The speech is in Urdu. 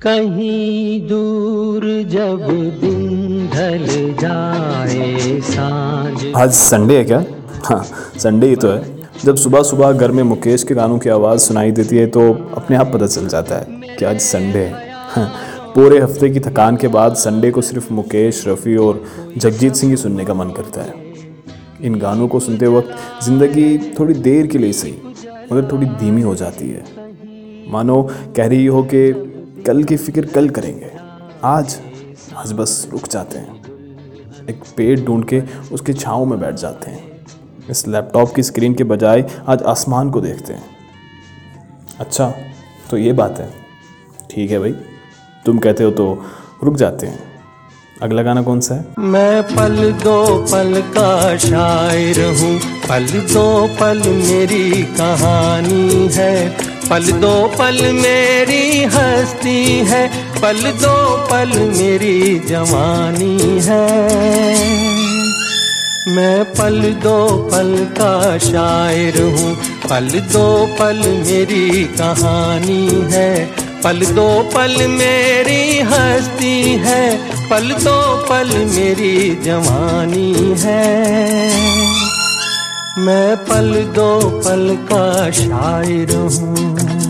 کہیں دور جب دن ڈھل جائے سانج۔ آج سنڈے ہے کیا؟ ہاں سنڈے ہی تو ہے۔ جب صبح صبح گھر میں مکیش کے گانوں کی آواز سنائی دیتی ہے تو اپنے آپ پتہ چل جاتا ہے کہ آج سنڈے ہے۔ ہاں، پورے ہفتے کی تھکان کے بعد سنڈے کو صرف مکیش رفیع اور جگجیت سنگھ ہی سننے کا من کرتا ہے۔ ان گانوں کو سنتے وقت زندگی تھوڑی دیر کے لیے صحیح مگر تھوڑی دھیمی ہو جاتی ہے۔ مانو کہہ رہی ہو کہ کل کی فکر کل کریں گے۔ آج آج بس رک جاتے ہیں۔ ایک پیڑ ڈھونڈ کے اس کی چھاؤں میں بیٹھ جاتے ہیں۔ اس لیپ ٹاپ کی اسکرین کے بجائے آج آسمان کو دیکھتے ہیں۔ اچھا تو یہ بات ہے۔ ٹھیک ہے بھائی، تم کہتے ہو تو رک جاتے ہیں۔ اگلا گانا کون سا ہے؟ میں پل دو پل کا شاعر ہوں۔ پل دو پل میری کہانی ہے۔ پل دو پل میری ہستی ہے، پل دو پل میری جوانی ہے۔ میں پل دو پل کا شاعر ہوں، پل دو پل میری کہانی ہے۔ پل دو پل میری ہستی ہے، پل دو پل میری جوانی ہے۔ میں پل دو پل کا شاعر ہوں۔